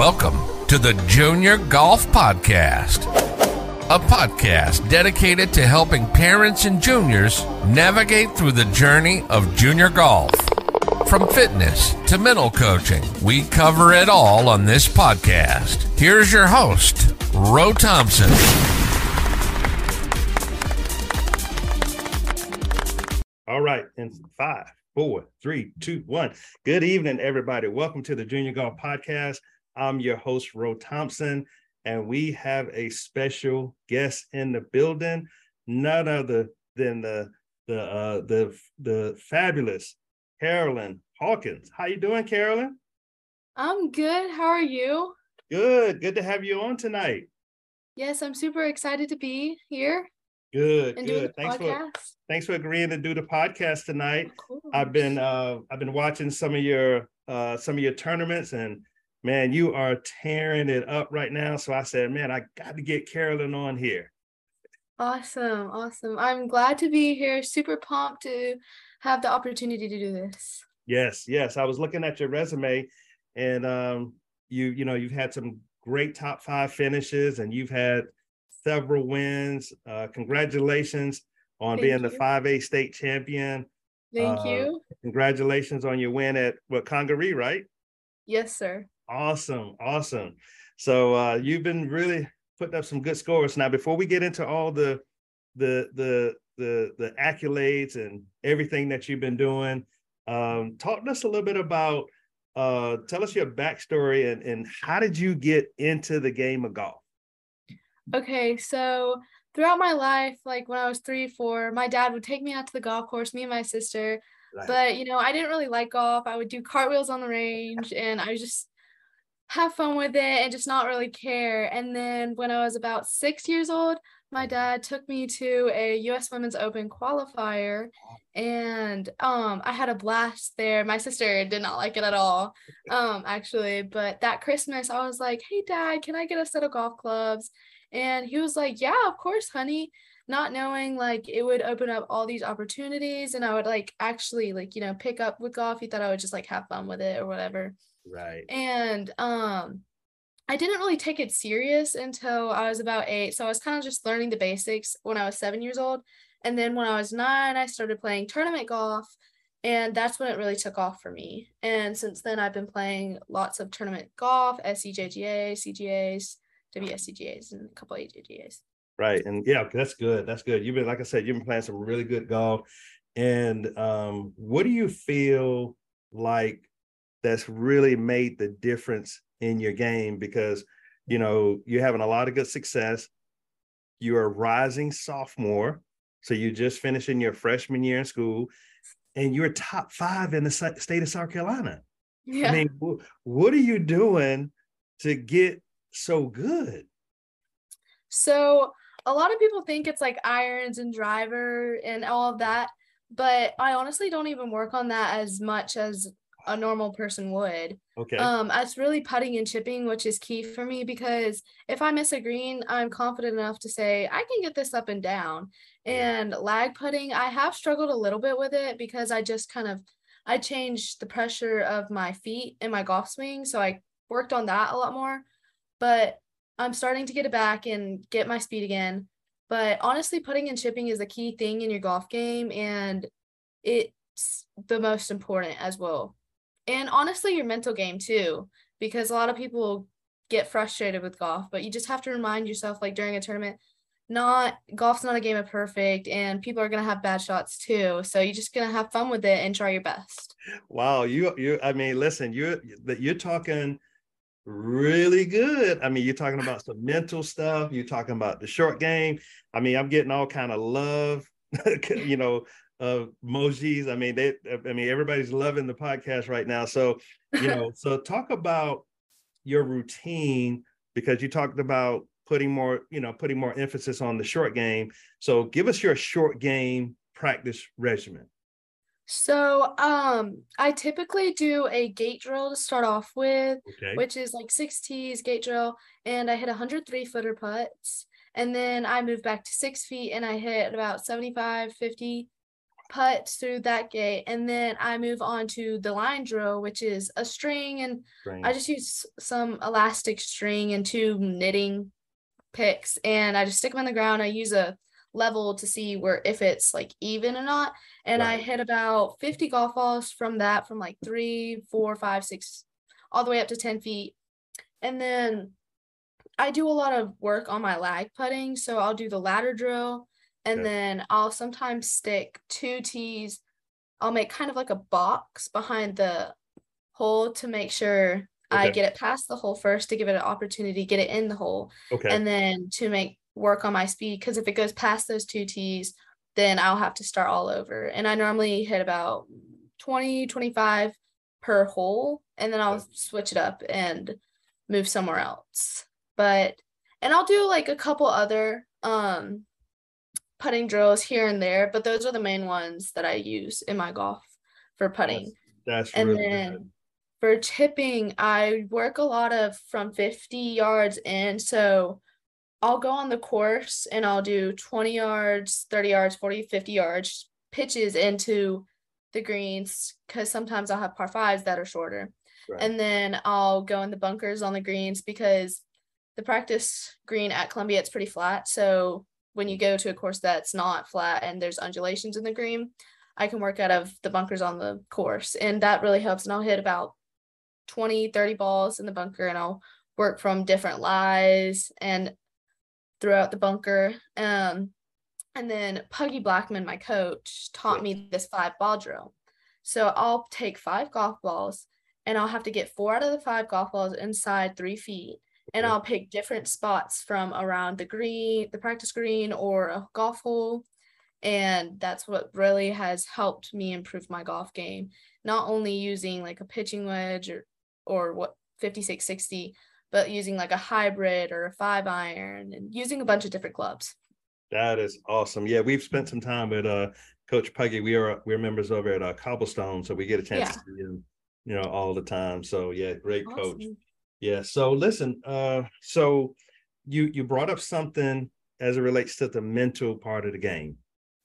Welcome to the Junior Golf Podcast, a podcast dedicated to helping parents and juniors navigate through the journey of junior golf. From fitness to mental coaching, we cover it all on this podcast. Here's your host, Ro Thompson. All right, in five, four, three, two, one. Good evening, everybody. Welcome to the Junior Golf Podcast. I'm your host, Ro Thompson, and we have a special guest in the building, none other than the the uh, the the fabulous Carolyn Hawkins. How you doing, Carolyn? I'm good. How are you? Good. Good to have you on tonight. Yes, I'm super excited to be here. Good. good. Thanks podcast. for thanks for agreeing to do the podcast tonight. I've been uh I've been watching some of your uh some of your tournaments and man, you are tearing it up right now. So I said, man, I got to get Carolyn on here. Awesome. Awesome. I'm glad to be here. Super pumped to have the opportunity to do this. Yes, yes. I was looking at your resume and um you you know, you've had some great top 5 finishes and you've had several wins. Uh congratulations on Thank being you. the 5A state champion. Thank uh, you. Congratulations on your win at what Congaree, right? Yes, sir. Awesome, awesome. So uh, you've been really putting up some good scores. Now, before we get into all the the the the the accolades and everything that you've been doing, um, talk to us a little bit about. Uh, tell us your backstory and and how did you get into the game of golf? Okay, so throughout my life, like when I was three, four, my dad would take me out to the golf course, me and my sister. Right. But you know, I didn't really like golf. I would do cartwheels on the range, and I was just have fun with it and just not really care. And then when I was about six years old, my dad took me to a US Women's Open qualifier and um I had a blast there. My sister did not like it at all. Um actually, but that Christmas I was like, "Hey dad, can I get a set of golf clubs?" And he was like, "Yeah, of course, honey." Not knowing like it would open up all these opportunities and I would like actually like, you know, pick up with golf. He thought I would just like have fun with it or whatever. Right. And um I didn't really take it serious until I was about eight. So I was kind of just learning the basics when I was seven years old. And then when I was nine, I started playing tournament golf. And that's when it really took off for me. And since then, I've been playing lots of tournament golf, SCJGA, CGAs, WSCGAs, and a couple of AJGAs. Right. And yeah, that's good. That's good. You've been, like I said, you've been playing some really good golf. And um, what do you feel like that's really made the difference in your game because you know you're having a lot of good success. You're a rising sophomore so you're just finishing your freshman year in school and you're top five in the state of south carolina. Yeah. i mean what are you doing to get so good? So a lot of people think it's like irons and driver and all of that but i honestly don't even work on that as much as a normal person would. Okay. Um, it's really putting and chipping, which is key for me because if I miss a green, I'm confident enough to say I can get this up and down. And lag putting, I have struggled a little bit with it because I just kind of I changed the pressure of my feet in my golf swing, so I worked on that a lot more. But I'm starting to get it back and get my speed again. But honestly, putting and chipping is a key thing in your golf game, and it's the most important as well and honestly your mental game too because a lot of people get frustrated with golf but you just have to remind yourself like during a tournament not golf's not a game of perfect and people are going to have bad shots too so you're just going to have fun with it and try your best. Wow you you i mean listen you're you're talking really good. I mean you're talking about some mental stuff you're talking about the short game. I mean i'm getting all kind of love you know uh, emojis. I mean, they, I mean, everybody's loving the podcast right now. So, you know, so talk about your routine because you talked about putting more, you know, putting more emphasis on the short game. So, give us your short game practice regimen. So, um, I typically do a gate drill to start off with, okay. which is like six tees gate drill, and I hit 103 footer putts. And then I move back to six feet and I hit about 75, 50 putt through that gate and then I move on to the line drill, which is a string and Strange. I just use some elastic string and two knitting picks and I just stick them in the ground. I use a level to see where if it's like even or not. And I hit about 50 golf balls from that from like three, four, five, six, all the way up to 10 feet. And then I do a lot of work on my lag putting. So I'll do the ladder drill and Okay. then I'll sometimes stick two tees. I'll make kind of like a box behind the hole to make sure I get it past the hole first to give it an opportunity, to get it in the hole, okay. and then to make work on my speed. Because if it goes past those two tees, then I'll have to start all over. And I normally hit about 20, 25 per hole, and then I'll Okay. switch it up and move somewhere else. But and I'll do like a couple other um putting drills here and there, but those are the main ones that I use in my golf for putting. That's And really then good. for chipping, I work a lot of from 50 yards in. So I'll go on the course and I'll do 20 yards, 30 yards, 40, 50 yards pitches into the greens because sometimes I'll have par fives that are shorter. Right. And then I'll go in the bunkers on the greens because the practice green at Columbia it's pretty flat. So when you go to a course that's not flat and there's undulations in the green, I can work out of the bunkers on the course. And that really helps. And I'll hit about 20, 30 balls in the bunker and I'll work from different lies and throughout the bunker. Um, and then Puggy Blackman, my coach, taught me this five ball drill. So I'll take five golf balls and I'll have to get four out of the five golf balls inside three feet. And. I'll pick different spots from around the green, the practice green, or a golf hole. And that's what really has helped me improve my golf game. Not only using like a pitching wedge or or what 5660, but using like a hybrid or a five iron and using a bunch of different clubs. That is awesome. Yeah, we've spent some time with uh Coach Puggy. We are we're members over at uh, Cobblestone, so we get a chance Yeah. to see him, you know, all the time. So yeah, great coach. Yeah. So listen, uh, so you you brought up something as it relates to the mental part of the game,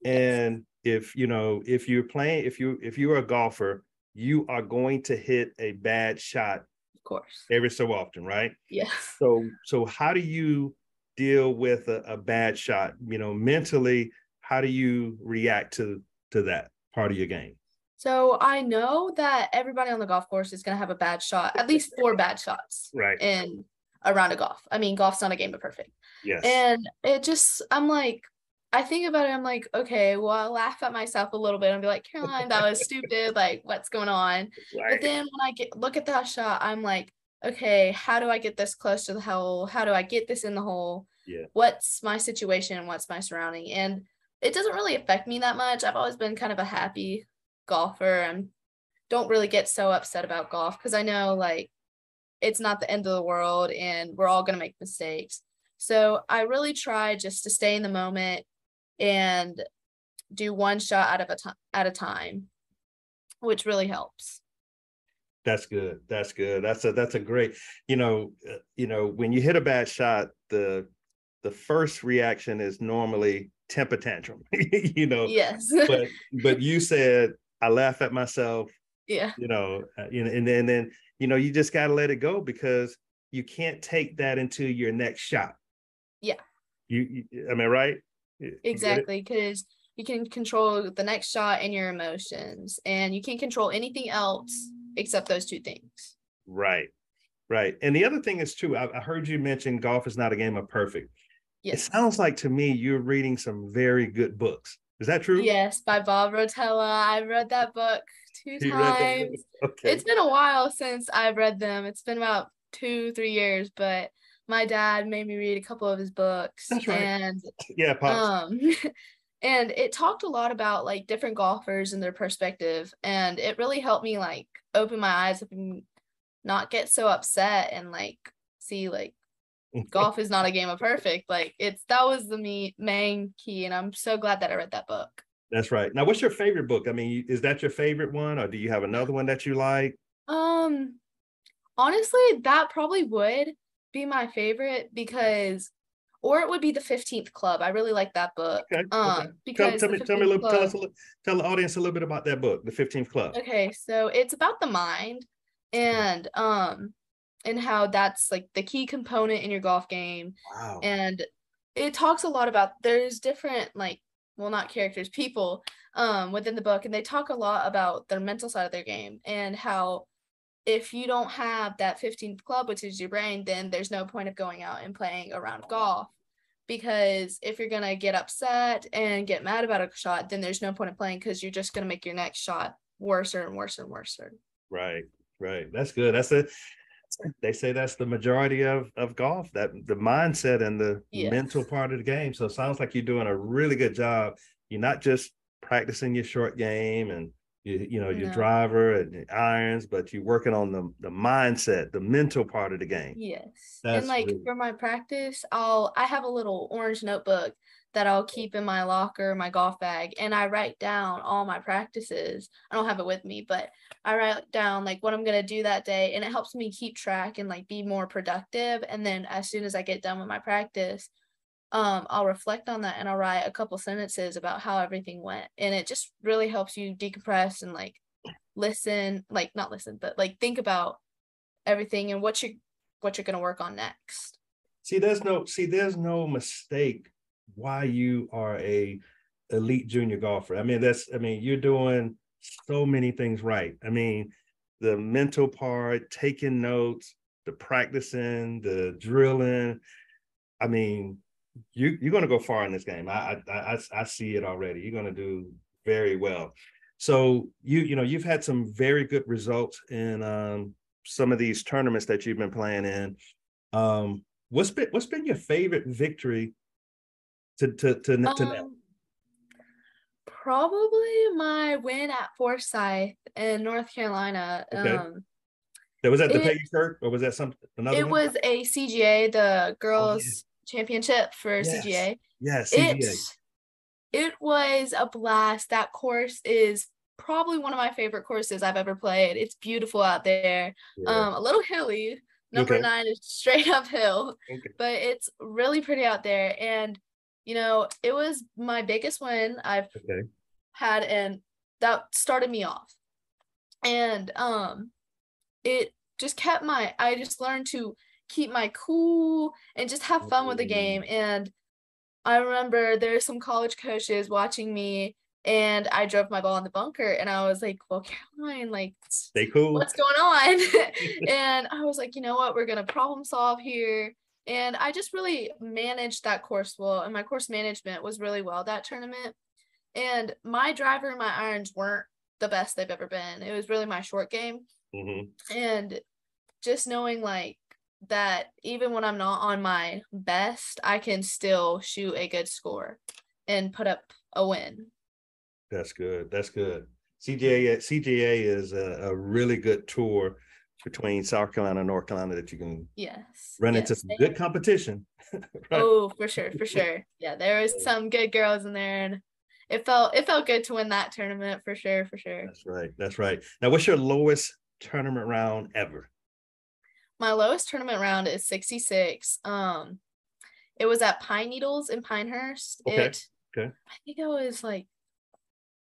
and if you know if you're playing if you if you're a golfer, you are going to hit a bad shot Of course. every so often, right? Yes. So so how do you deal with a, a bad shot? You know, mentally, how do you react to to that part of your game? So I know that everybody on the golf course is gonna have a bad shot, at least four bad shots Right. in a round of golf. I mean, golf's not a game of perfect. Yes. And it just, I'm like, I think about it, I'm like, okay, well, I laugh at myself a little bit and be like, Caroline, that was stupid. Like, what's going on? But then when I get look at that shot, I'm like, okay, how do I get this close to the hole? How do I get this in the hole? Yeah. What's my situation what's my surrounding? And it doesn't really affect me that much. I've always been kind of a happy golfer and don't really get so upset about golf because I know like it's not the end of the world and we're all going to make mistakes. So I really try just to stay in the moment and do one shot out of a time at a time, which really helps. That's good. That's good. That's a that's a great. You know, uh, you know when you hit a bad shot, the the first reaction is normally temper tantrum. you know, Yes. but but you said I laugh at myself. yeah. You know, uh, you know, and then then you know you just got to let it go because you can't take that into your next shot. Yeah. You, you am I right? You get it? Exactly. Because you can control the next shot and your emotions, and you can't control anything else except those two things. Right. Right. And the other thing is too, I, I heard you mention golf is not a game of perfect. It sounds like to me you're reading some very good books. Is that true? Yes, by Bob Rotella. I read that book two that times. Okay. It's been a while since I've read them. It's been about two, three years, but my dad made me read a couple of his books. That's right. And yeah, pops. um and it talked a lot about like different golfers and their perspective. And it really helped me like open my eyes up and not get so upset and like see like golf is not a game of perfect. Like it's that was the me main key. And I'm so glad that I read that book. That's right. Now, what's your favorite book? I mean, is that your favorite one, or do you have another one that you like? Um, honestly, that probably would be my favorite because or it would be the 15th club. I really like that book. Okay. Um okay. Because tell the me, tell me a 15th little, tell us a little, tell the audience a little bit about that book, The 15th Club. Okay, so it's about the mind and um and how that's like the key component in your golf game Wow. and it talks a lot about there's different like well not characters people um within the book and they talk a lot about their mental side of their game and how if you don't have that 15th club which is your brain then there's no point of going out and playing a round of golf because if you're going to get upset and get mad about a shot then there's no point of playing because you're just going to make your next shot worse and worse and worse Right, right. That's good. That's it. They say that's the majority of of golf. That the mindset and the Yes. mental part of the game. So it sounds like you're doing a really good job. You're not just practicing your short game and you, you know your No. driver and irons, but you're working on the the mindset, the mental part of the game. Yes. That's and like really- for my practice, I'll I have a little orange notebook that I'll keep in my locker, my golf bag, and I write down all my practices. I don't have it with me, but I write down like what I'm gonna do that day, and it helps me keep track and like be more productive. And then as soon as I get done with my practice, um, I'll reflect on that and I'll write a couple sentences about how everything went, and it just really helps you decompress and like listen, like not listen, but like think about everything and what you what you're gonna work on next. See, there's no see, there's no mistake why you are a elite junior golfer. I mean, that's I mean, you're doing so many things right. I mean, the mental part, taking notes, the practicing, the drilling. I mean, you you're gonna go far in this game. I I I, I see it already. You're gonna do very well. So you you know you've had some very good results in um, some of these tournaments that you've been playing in. Um, what's been what's been your favorite victory to to to, to now? Um, probably my win at Forsyth in North Carolina. Okay. Um, That was that the it- Peggy Kirk or was that some another it one? was a CGA, the girls championship for Yes. CGA. Yes, CGA. It it was a blast. That course is probably one of my favorite courses I've ever played. It's beautiful out there. Yeah. Um, a little hilly. Number Okay. nine is straight uphill, Okay. but it's really pretty out there. And you know, it was my biggest win I've Okay. had, and that started me off. And um, it just kept my. I just learned to keep my cool and just have fun with the Mm. game. And I remember there's some college coaches watching me, and I drove my ball in the bunker, and I was like, "Well, Caroline, like." Stay cool. what's going on? and I was like, you know what, we're gonna problem solve here. And I just really managed that course well, and my course management was really well that tournament. And my driver and my irons weren't the best they've ever been. It was really my short game. Mhm. And just knowing like that even when I'm not on my best, I can still shoot a good score and put up a win. That's good. That's good. CGA CGA is a, a really good tour between South Carolina and North Carolina that you can Yes. run into some good competition. Right. Oh, for sure, for sure. Yeah, there was some good girls in there, and it felt it felt good to win that tournament for sure, for sure. That's right. That's right. Now, what's your lowest tournament round ever? My lowest tournament round is 66. Um, it was at Pine Needles in Pinehurst. Okay, It, okay. I think I was like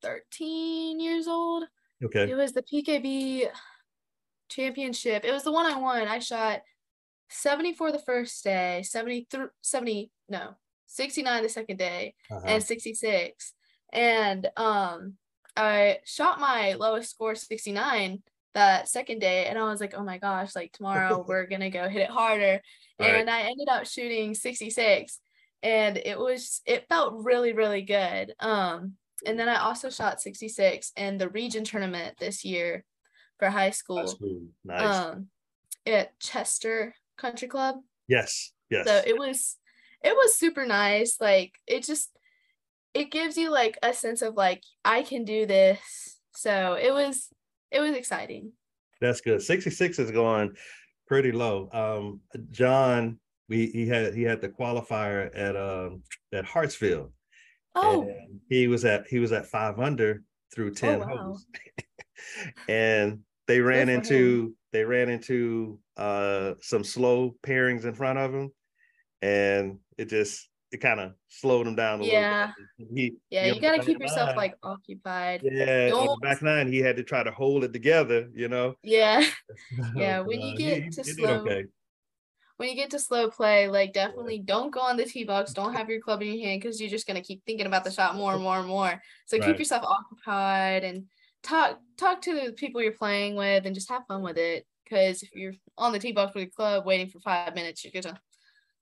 13 years old. Okay. It was the PKB championship. It was the one I won. I shot 74 the first day, 73, 70, no, 69 the second day, Uh-huh. and 66 and um i shot my lowest score 69 that second day and i was like oh my gosh like tomorrow we're gonna go hit it harder Right. and i ended up shooting 66 and it was it felt really really good um and then i also shot 66 in the region tournament this year for high school That's cool. Nice. um at chester country club yes. Yes. so it was it was super nice like it just it gives you like a sense of like i can do this so it was it was exciting That's good. 66 is going pretty low. Um, John, we he had he had the qualifier at um at Hartsfield. oh and he was at he was at five under through 10 wow. holes. and they ran into they ran into uh some slow pairings in front of him and it just it kind of slowed him down a Yeah. little bit. He, Yeah, know, you gotta keep yourself nine- like occupied. yeah, you on the back nine, he had to try to hold it together, you know. Yeah. Yeah, when you uh, get he- to he slow-. When you get to slow play, like definitely don't go on the tee box. Don't have your club in your hand because you're just gonna keep thinking about the shot more and more and more. So Right. keep yourself occupied and talk talk to the people you're playing with and just have fun with it. Because if you're on the tee box with your club waiting for five minutes, you're gonna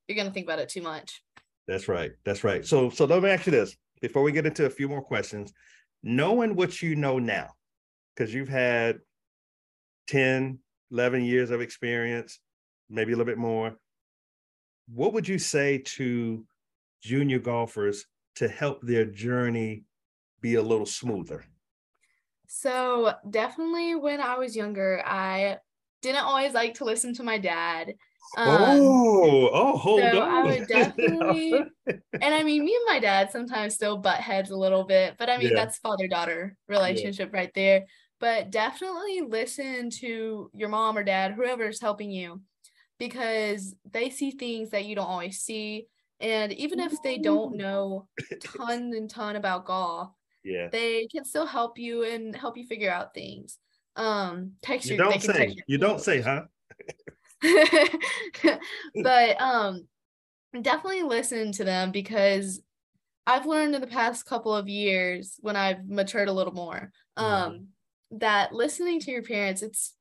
you're gonna think about it too much. That's right. That's right. So so let me ask you this before we get into a few more questions. Knowing what you know now, because you've had 10, 11 years of experience, maybe a little bit more. What would you say to junior golfers to help their journey be a little smoother? So definitely when I was younger, I didn't always like to listen to my dad. Um, oh, oh, hold so on. I would definitely, and I mean, me and my dad sometimes still butt heads a little bit, but I mean, Yeah. that's father daughter relationship right there. But definitely listen to your mom or dad, whoever's helping you, because they see things that you don't always see. And even if they don't know tons and ton about golf, yeah. they can still help you and help you figure out things. Um, text You don't say. You don't say, huh? but um definitely listen to them because I've learned in the past couple of years when I've matured a little more um that listening to your parents it's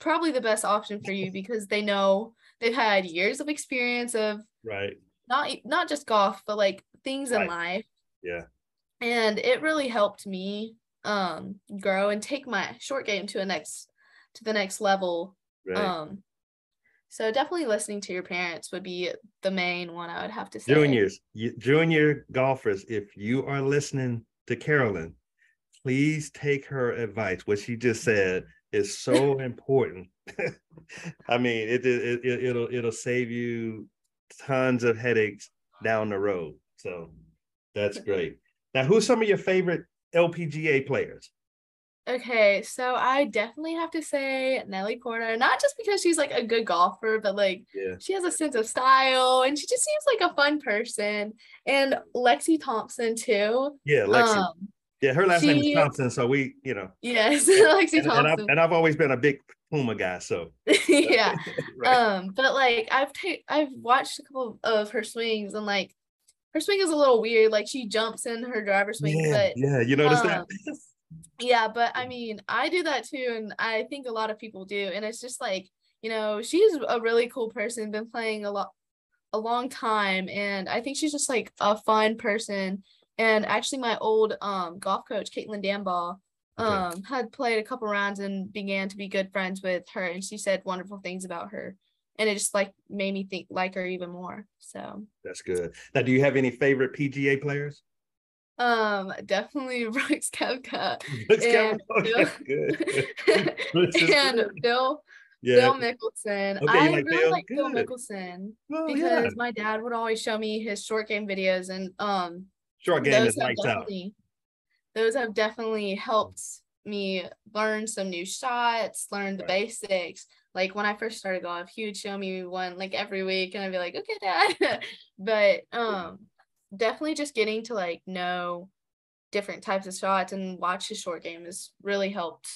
probably the best option for you because they know they've had years of experience of Right. not not just golf but like things in life Yeah. And it really helped me um grow and take my short game to a next to the next level Right. um, so definitely listening to your parents would be the main one I would have to say. juniors, you, junior golfers, if you are listening to Carolyn, please take her advice. What she just said is so important. I mean, it, it, it it'll it'll save you tons of headaches down the road. So that's great. Now, who's some of your favorite LPGA players? Okay, so I definitely have to say Nelly Korda, not just because she's like a good golfer, but like Yeah. she has a sense of style and she just seems like a fun person. And Lexi Thompson too. Yeah, Lexi. Um, yeah, her last name is Thompson. So we, you know, yes, Lexi and, and, I've, Thompson. and I've always been a big Puma guy. So yeah. right. Um, but like I've I've watched a couple of her swings and like her swing is a little weird. Like she jumps in her driver swing, yeah, but yeah, you notice that? um, yeah, but I mean, I do that too, and I think a lot of people do, and it's just like you know, she's a really cool person, been playing a lot, a long time, and I think she's just like a fun person. And actually, my old um golf coach, Caitlin Danball, um, had played a couple rounds and began to be good friends with her, and she said wonderful things about her, and it just like made me think like her even more. So, That's good. Now, do you have any favorite PGA players? um, definitely Brooks Looks And kind Phil- and. Phil yeah. Phil Mickelson. Okay, I like really Phil? like Phil Good. Mickelson Well, because yeah. my dad would always show me his short game videos, and um, Short game is lights out. those have definitely helped me learn some new shots, learn the Right. basics. Like when I first started golf, he would show me one like every week, and I'd be like, okay, dad. but um, definitely just getting to like know different types of shots and watch his short game has really helped.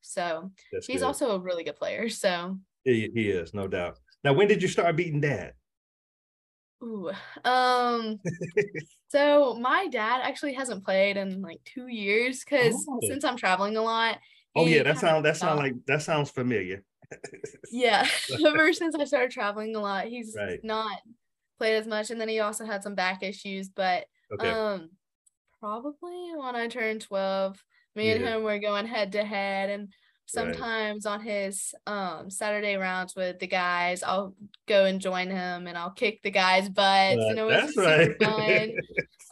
So That's he's good. also a really good player. So he, he is, no doubt. Now, when did you start beating dad? Ooh, um, so my dad actually hasn't played in like two years because Oh. since I'm traveling a lot. Oh yeah, that kinda sound that sound like that sounds familiar. Yeah, ever since I started traveling a lot, he's Right. not played as much, and then he also had some back issues. But Okay. um, probably when I turned twelve, me and him were going head to head, and sometimes on his um Saturday rounds with the guys, I'll go and join him, and I'll kick the guys' butts, Uh, and it was that's right. fun.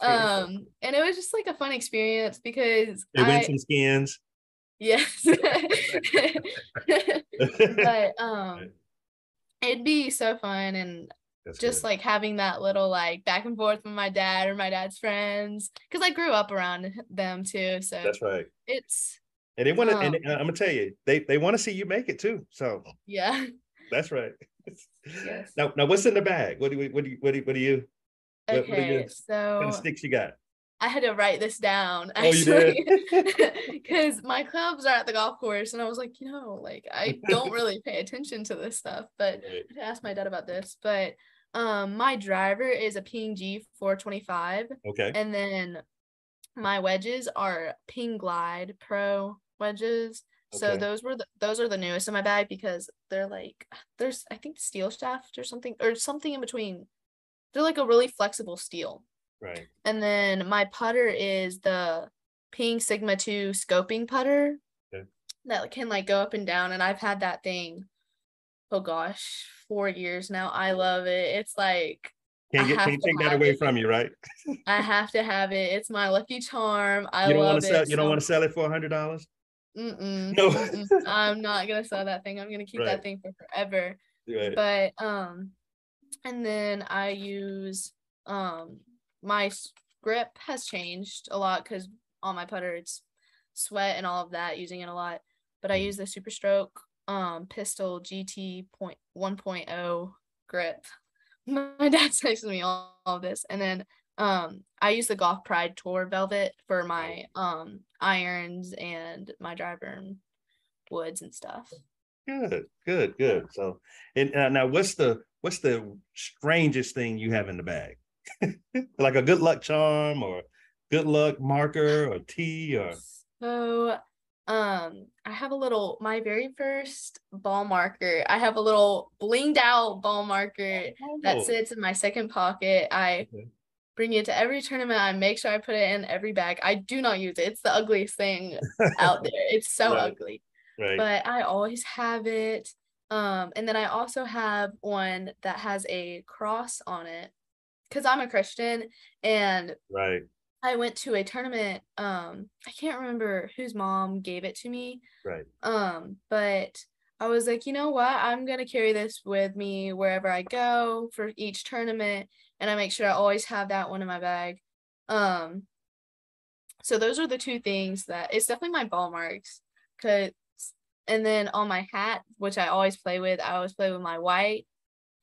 um and it was just like a fun experience because they win I some skins. yes but um it'd be so fun and That's just good. like having that little like back and forth with my dad or my dad's friends because I grew up around them too so that's right. it's And they want to, um, and uh, I'm gonna tell you, they they want to see you make it too. So yeah that's right. Yes. Now, now, what's in the bag? What do we? What do you? What do you? What do you? What, what are Okay, your kind so of sticks you got? I had to write this down Oh, you actually because my clubs are at the golf course, and I was like, you know, like I don't really pay attention to this stuff, but Right. I had to ask my dad about this. But um, my driver is a Ping G 425, Okay. and then my wedges are Ping Glide Pro wedges. So those were the those are the newest in my bag because they're like there's I think steel shaft or something or something in between. They're like a really flexible steel. Right. And then my putter is the Ping Sigma 2 scoping putter Okay. that can like go up and down. And I've had that thing, oh gosh, four years now. I love it. It's like Can't get can't take that away it. from you, right? I have to have it. It's my lucky charm. I you don't love want to sell. it. You don't want to sell it for a hundred dollars. Mm-mm, No. mm-mm. I'm not gonna sell that thing. I'm gonna keep Right. that thing for forever. Right. But um, and then I use um my grip has changed a lot because on my putter it's sweat and all of that using it a lot. But I Mhm. use the Super Stroke um Pistol GT point one oh grip. My dad texted me all, all of this, and then um I use the Golf Pride Tour Velvet for my um irons and my driver and woods and stuff. Good. Good. Good. So, and uh, now, what's the what's the strangest thing you have in the bag? like a good luck charm or good luck marker or tea or So, um, I have a little my very first ball marker. I have a little blinged out ball marker that Oh, sits in my second pocket. I Okay. Bring it to every tournament. I make sure I put it in every bag. I do not use it. It's the ugliest thing out there. It's so Right. ugly. right. But I always have it. Um, and then I also have one that has a cross on it because I'm a Christian and right. I went to a tournament. Um, I can't remember whose mom gave it to me. Right. Um, but I was like, you know what? I'm gonna carry this with me wherever I go for each tournament, and I make sure I always have that one in my bag. Um, so those are the two things that it's definitely my ball marks, cause, and then on my hat, which I always play with, I always play with my white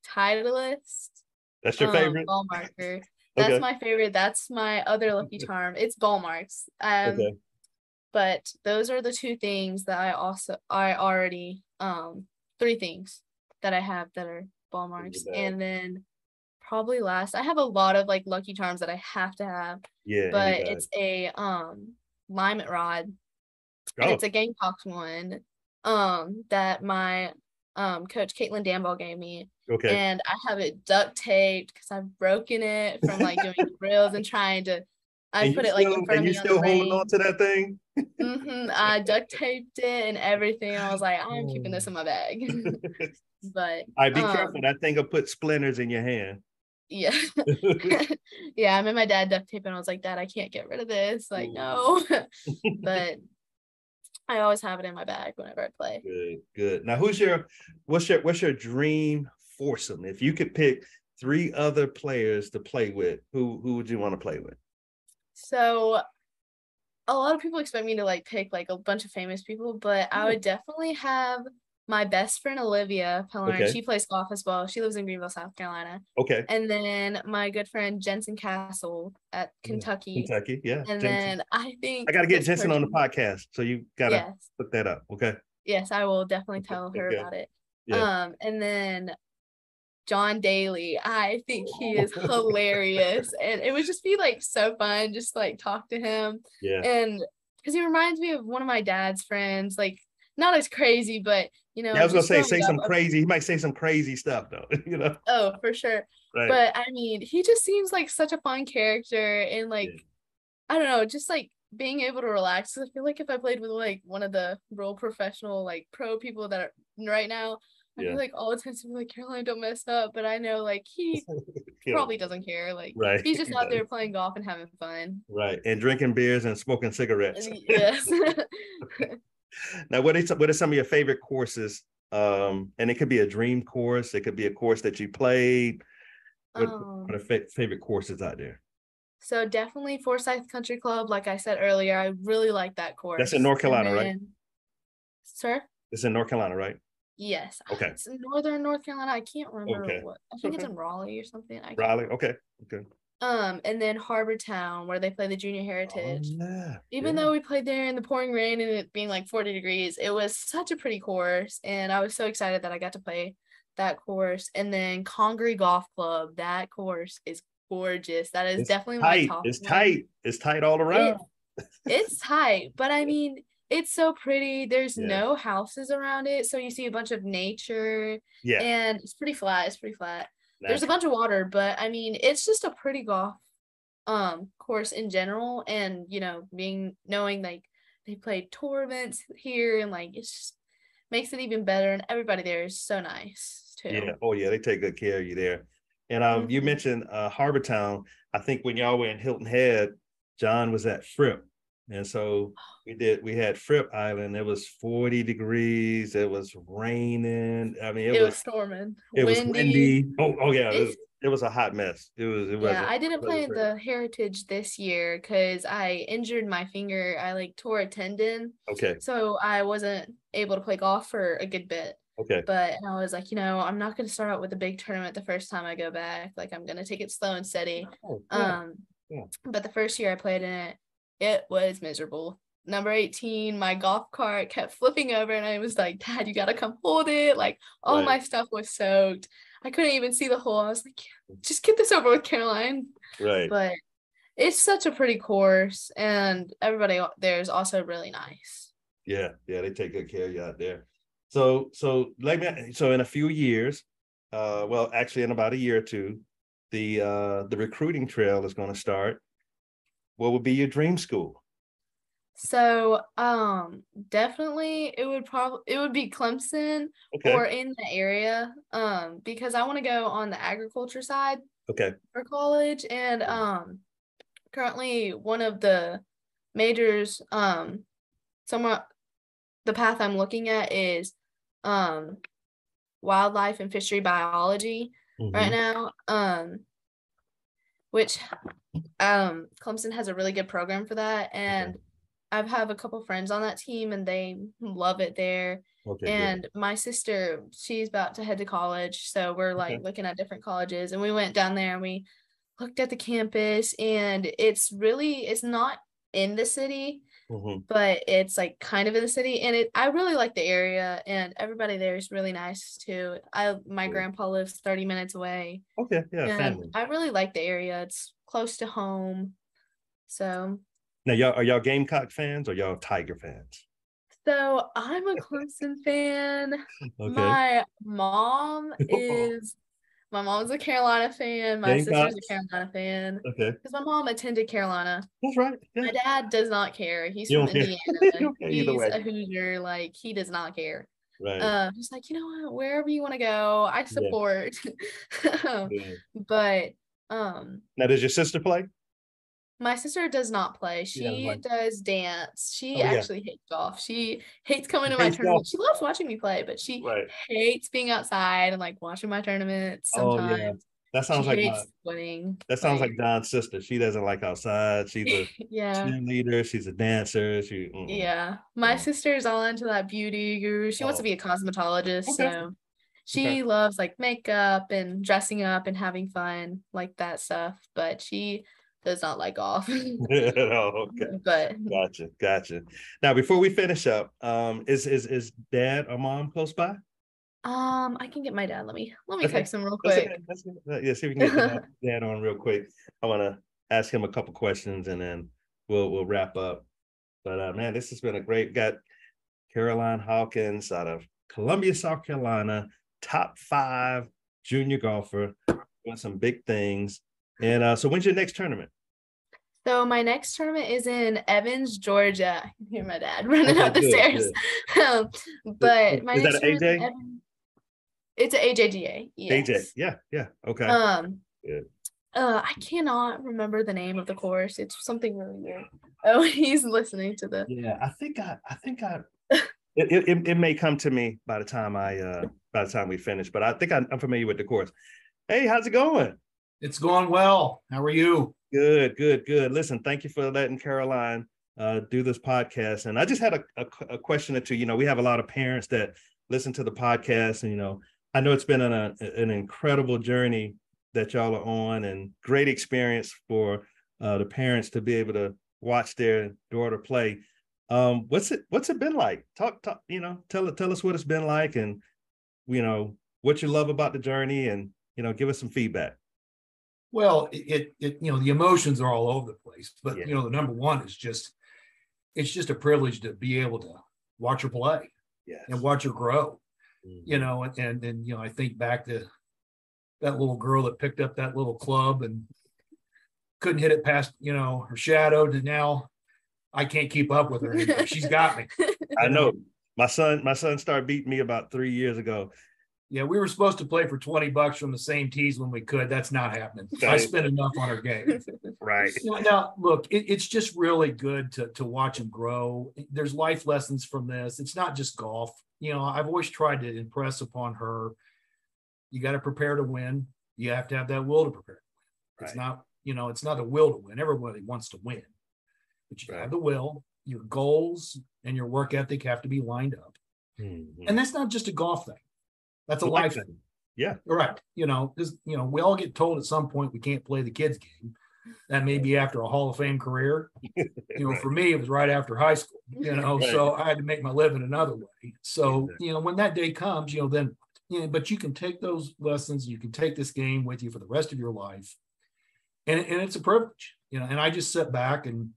Titleist That's your um, favorite. ball marker. That's Okay. my favorite. That's my other lucky charm. It's ball marks. Um, okay. But those are the two things that I also I already um three things that I have that are ball marks, and then probably last I have a lot of like lucky charms that I have to have, Yeah. but it's a um Lymet rod and oh, it's a Gamecocks one um that my um coach Caitlin Danball gave me okay. and I have it duct taped because I've broken it from like doing drills and trying to. I put you it like still- in front of you me the still holding on to that thing. mm-hmm. I duct taped it and everything. I was like, I'm keeping Oh. this in my bag. but All right, be um, careful. That thing will put splinters in your hand. yeah, yeah. I made my dad duct tape and I was like, Dad, I can't get rid of this. Like, Ooh. no. but I always have it in my bag whenever I play. Good, good. Now, who's your what's your what's your dream foursome? If you could pick three other players to play with, who who would you want to play with? So a lot of people expect me to like pick like a bunch of famous people, but I would definitely have my best friend Olivia Pellerin. Okay. She plays golf as well. She lives in Greenville, South Carolina. Okay, And then my good friend Jensen Castle at Kentucky. Kentucky. Yeah, And Jensen. then I think I got to get Jensen on the podcast, so you gotta Yes. look that up. Okay. Yes, I will definitely tell her Okay. about it. Yeah. Um, and then John Daly, I think he is hilarious, and it would just be like so fun, just like talk to him, Yeah. and because he reminds me of one of my dad's friends, like not as crazy, but you know. Yeah, I was gonna say say some crazy. He might say some crazy stuff though. you know. Oh, for sure. Right. But I mean, he just seems like such a fun character, and like Yeah. I don't know, just like being able to relax. I feel like if I played with like one of the real professional, like pro people that are right now, I Yeah. feel like all the time to be like Caroline, don't mess up. But I know like he probably doesn't care. Like right. he's just out there playing golf and having fun. Right. And drinking beers and smoking cigarettes. yes. Now, what is what are some of your favorite courses? Um, and it could be a dream course. It could be a course that you played. What, um, what are fa- favorite courses out there? so definitely Forsyth Country Club. Like I said earlier, I really like that course. That's in North Carolina, right? Sir? It's in North Carolina, right? Yes. Okay. It's in northern North Carolina. I can't remember Okay. what. I think it's in Raleigh or something. I Raleigh. Okay. Okay. Um, and then Harbor Town where they play the Junior Oh, Heritage. yeah. Even yeah. though we played there in the pouring rain and it being like 40 degrees, it was such a pretty course. And I was so excited that I got to play that course. And then Congaree Golf Club, that course is gorgeous. That is It's definitely my top. It's one. tight. It's tight all around. It's tight, but I mean, it's so pretty. There's Yeah. no houses around it. So you see a bunch of nature Yeah. and it's pretty flat. It's pretty flat. There's a bunch of water, but I mean, it's just a pretty golf um course in general. And you know, being knowing like they play tournaments here and like it's just makes it even better. And everybody there is so nice too. Yeah. Oh yeah, they take good care of you there. And um, you Mhm. mentioned uh Harbor Town. I think when y'all were in Hilton Head, John was at Fripp. And so we did we had Fripp Island. It was 40 degrees, it was raining. I mean, it, It, was was storming, it was windy. windy. Oh, oh yeah, it was, it was a hot mess. It was it was Yeah, I didn't play the Heritage this year because I injured my finger. I like tore a tendon, okay, so I wasn't able to play golf for a good bit. okay. But I was like, you know, I'm not going to start out with a big tournament the first time I go back. Like, I'm going to take it slow and steady. Oh, yeah. Um, yeah. but the first year I played in it, it was miserable. Number 18, my golf cart kept flipping over, and I was like, Dad, you got to come hold it. Like, all Right. my stuff was soaked. I couldn't even see the hole. I was like, just get this over with, Caroline. right. But it's such a pretty course, and everybody there is also really nice. Yeah, yeah, they take good care of you out there. So, so let me. So, in a few years, uh, well, actually, in about a year or two, the uh, the recruiting trail is going to start. What would be your dream school? So, um, definitely it would probably it would be Clemson Okay, or in the area, um, because I want to go on the agriculture side okay, for college, and um, currently one of the majors, um, somewhat the path I'm looking at is, um, wildlife and fishery biology right Mhm. now. Um, which um Clemson has a really good program for that, and I've a couple friends on that team, and they love it there. okay, good. And my sister, she's about to head to college, so we're like Okay. looking at different colleges, and we went down there and we looked at the campus, and it's really it's not in the city, Mhm. but it's like kind of in the city and it I really like the area and everybody there is really nice too. I my Good. grandpa lives 30 minutes away Okay, yeah, and family. I really like the area. It's close to home. So Now, y'all are y'all Gamecock fans or y'all Tiger fans? so I'm a Clemson fan. Okay, My mom is my mom was a Carolina fan. My sister's a Carolina fan. okay, Because my mom attended Carolina. that's right. Yeah. My dad does not care. He's You from. Indiana. You don't care either He's way. a Hoosier. Like he does not care. Right. um just like you know what wherever you want to go i support yeah. but um Now, does your sister play? My sister does not play She doesn't does dance she Oh, yeah. actually hates golf she hates coming to my tournament golf. she loves watching me play but she Right. hates being outside and like watching my tournaments Oh, yeah. sometimes That sounds she like my, winning that sounds like Don's sister. She doesn't like outside. She's a yeah cheerleader. She's a dancer. She mm-mm. Yeah, my Yeah. sister's all into that beauty guru. She wants to Oh. be a cosmetologist, Okay. so she loves like makeup and dressing up and having fun, like that stuff. But she does not like golf. oh, okay. But Gotcha. Gotcha. Now, before we finish up, um, is is is dad or mom close by? um, I can get my dad. Let me let me Okay. text him real quick. get- let's get- uh, yeah, see if we can get dad, dad on real quick. I want to ask him a couple questions and then we'll we'll wrap up. But uh, man, this has been a great. Got Caroline Hawkins out of Columbia, South Carolina, top five junior golfer, doing some big things. And uh, so, when's your next tournament? So my next tournament is in Evans, Georgia. I can hear my dad running Okay, up the good, stairs. um, but my is that next an tournament in AJ? Evans- it's an AJGA. Yes. AJ. Yeah, yeah. Okay. Um, Good. uh, I cannot remember the name of the course. It's something really weird. Oh, he's listening to the. Yeah, I think I, I think I, it, it, it- it may come to me by the time I, uh, by the time we finish, but I think I, I'm familiar with the course. Hey, how's it going? It's going well. How are you? Good, good, good. Listen, thank you for letting Caroline uh, do this podcast. And I just had a, a, a question or two. You know, we have a lot of parents that listen to the podcast, and you know, I know it's been an, a, an incredible journey that y'all are on, and great experience for uh, the parents to be able to watch their daughter play. Um, what's it What's it been like? Talk, talk. You know, tell tell us what it's been like, and you know what you love about the journey, and you know, give us some feedback. Well, it, it, you know, the emotions are all over the place, but Yeah. you know, the number one is just, it's just a privilege to be able to watch her play Yes. and watch her grow, Mhm. you know, and, and, and, you know, I think back to that little girl that picked up that little club and couldn't hit it past, you know, her shadow to now I can't keep up with her anymore. She's got me. I know my son. My son started beating me about three years ago. Yeah, we were supposed to play for 20 bucks from the same tees when we could. That's not happening. I spent enough on her game. Right. You know, now, look, it, it's just really good to to watch him grow. There's life lessons from this. It's not just golf. You know, I've always tried to impress upon her. You got to prepare to win. You have to have that will to prepare. to. It's Right. not, you know, it's not a will to win. Everybody wants to win, but you Right. have the will. Your goals and your work ethic have to be lined up, Mhm. and that's not just a golf thing. That's a like life that. thing. Yeah. Right. You know, because you know, we all get told at some point we can't play the kids game. That may be after a Hall of Fame career. You know, Right. for me, it was right after high school, you know, Right. so I had to make my living another way. So, Exactly. you know, when that day comes, you know, then, you know, but you can take those lessons, you can take this game with you for the rest of your life. And, and it's a privilege, you know, and I just sit back and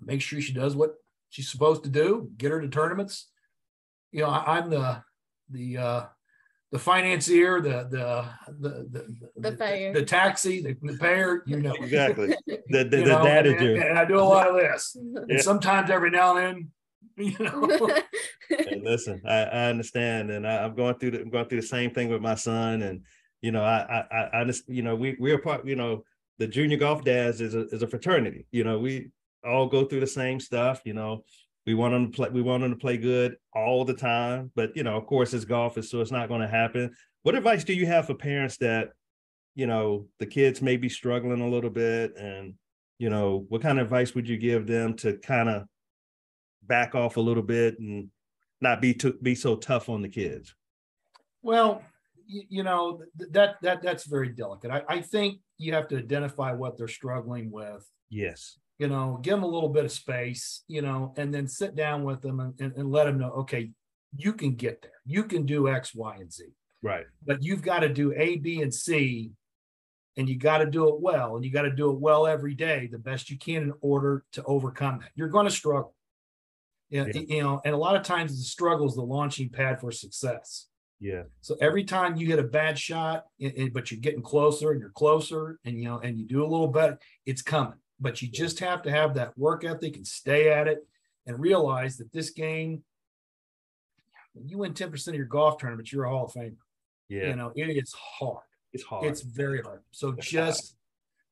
make sure she does what she's supposed to do, get her to tournaments. You know, I, I'm the, the, uh, the financier, the, the, the, the, The payer. the taxi, the, the payer, you know. Exactly. The the, You the know, dad and, is and I do a lot of this. Yeah. And sometimes every now and then, you know, And listen, I, I understand, and I, I'm going through the I'm going through the same thing with my son, and you know, I I I, I just you know we we're part you know the junior golf dads is a is a fraternity. You know, we all go through the same stuff. You know, we want them to play we want them to play good all the time, but you know, of course, it's golf, is so it's not going to happen. What advice do you have for parents that you know the kids may be struggling a little bit, and you know, what kind of advice would you give them to kind of back off a little bit and not be too be so tough on the kids. well, you, you know, that, that, that's very delicate. I, I think you have to identify what they're struggling with, Yes. You know, give them a little bit of space, you know, and then sit down with them and, and, and let them know, okay, you can get there. You can do X, Y, and Z. Right. but you've got to do A, B, and C, and you got to do it well, and you got to do it well every day, the best you can in order to overcome that. You're going to struggle. Yeah, you know, and a lot of times the struggle is the launching pad for success. Yeah. So every time you hit a bad shot, i- i- but you're getting closer and you're closer, and you know, and you do a little better, it's coming. But you just have to have that work ethic and stay at it, and realize that this game, when you win ten percent of your golf tournaments, you're a Hall of Famer. Yeah. You know, it is hard. it's hard. It's very hard. So just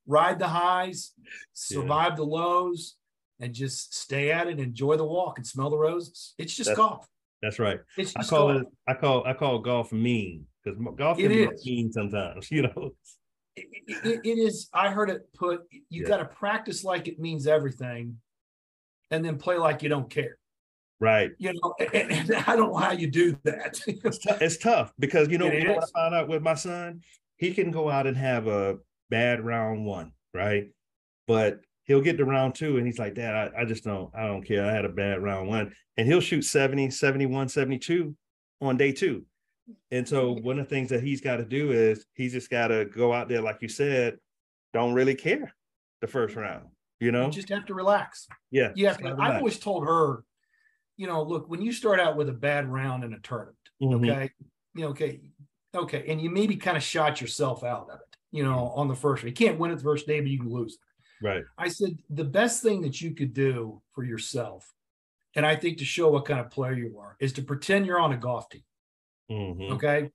ride the highs, survive the lows, and just stay at it. Enjoy the walk and smell the roses. It's just That's- golf. That's right. It's I call golf. it I call I call golf mean because golf It can be is. mean sometimes, you know. It, it- is. I heard it put. You Yeah. got to practice like it means everything, and then play like you don't care. Right. You know, and, and I don't know how you do that. It's, tou- it's tough because you know, It you know what. I found out with my son, he can go out and have a bad round one, right? But he'll get to round two and he's like, Dad, I, I just don't, I don't care. I had a bad round one. And he'll shoot 70, 71, 72 on day two. And so one of the things that he's got to do is he's just got to go out there, like you said, don't really care the first round, you know? You just have to relax. yeah. You have to. gotta I've always told her, you know, look, when you start out with a bad round in a tournament, Mhm. okay, you know, okay, okay, and you maybe kind of shot yourself out of it, you know, on the first. You can't win it the first day, but you can lose it. Right. I said the best thing that you could do for yourself, and I think to show what kind of player you are, is to pretend you're on a golf team. Mhm. Okay.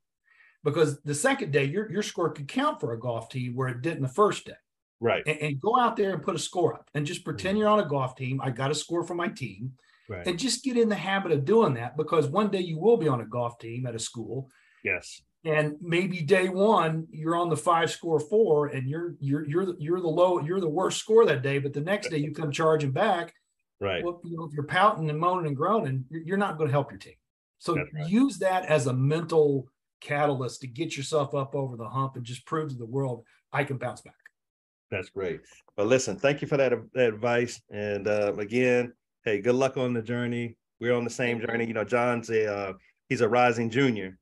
Because the second day, your, your score could count for a golf team where it didn't the first day. Right. And, and go out there and put a score up and just pretend you're on a golf team. I got a score for my team Right. and just get in the habit of doing that because one day you will be on a golf team at a school yes. and maybe day one you're on the five score four and you're you're you're the, you're the low you're the worst score that day but the next day you come charging back Right. well you know if you're pouting and moaning and groaning you're not going to help your team So right. use that as a mental catalyst to get yourself up over the hump and just prove to the world I can bounce back. That's great. But listen, thank you for that, that advice. And uh, again, hey, good luck on the journey. We're on the same journey. You know, John's a uh, he's a rising junior,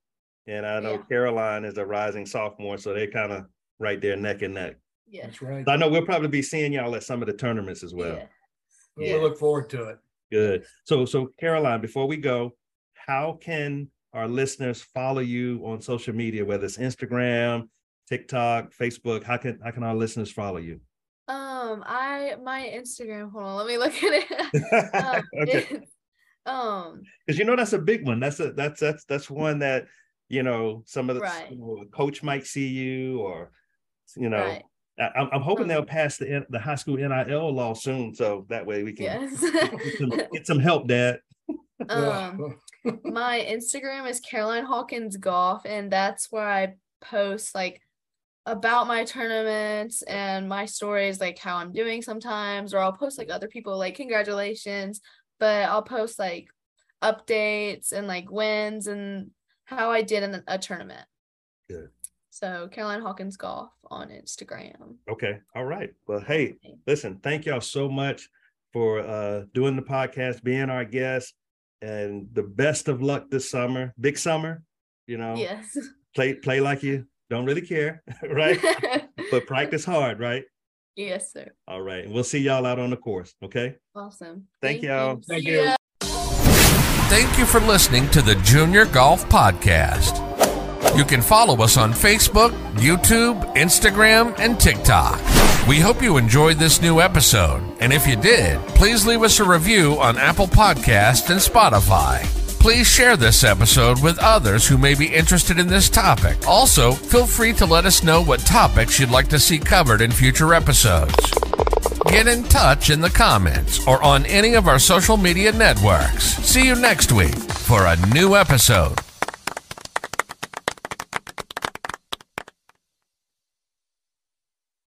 and I know yeah. Caroline is a rising sophomore, so they're kind of right there neck and neck. Yeah, that's right. So I know we'll probably be seeing y'all at some of the tournaments as well. Yeah. We look forward to it. Good. So, so Caroline, before we go, how can our listeners follow you on social media, whether it's Instagram, TikTok, Facebook? How can how can our listeners follow you? Um, I my Instagram. Hold on, let me look at it. um, okay. um, because you know that's a big one. That's a that's that's that's one that you know some of the right. you know, coach might see you or you know. Right. I, I'm hoping um, they'll pass the the high school NIL law soon, so that way we can yes. get, some, get some help, Dad. Um, my Instagram is Caroline Hawkins Golf, and that's where I post like about my tournaments and my stories, like how I'm doing sometimes, or I'll post like other people like congratulations, but I'll post like updates and like wins and how I did in a tournament. Good. So Caroline Hawkins Golf on Instagram. Okay. All right. Well, hey, listen, thank y'all so much for uh doing the podcast, being our guest, and the best of luck this summer. Big summer, you know. Yes. Play play like you don't really care, right? but practice hard, right? Yes, sir. All right. We'll see y'all out on the course. Okay. Awesome. Thank, Thank y'all. You. Thank you. Thank you for listening to the Junior Golf Podcast. You can follow us on Facebook, YouTube, Instagram, and TikTok. We hope you enjoyed this new episode, and if you did, please leave us a review on Apple Podcast and Spotify. Please share this episode with others who may be interested in this topic. Also, feel free to let us know what topics you'd like to see covered in future episodes. Get in touch in the comments or on any of our social media networks. See you next week for a new episode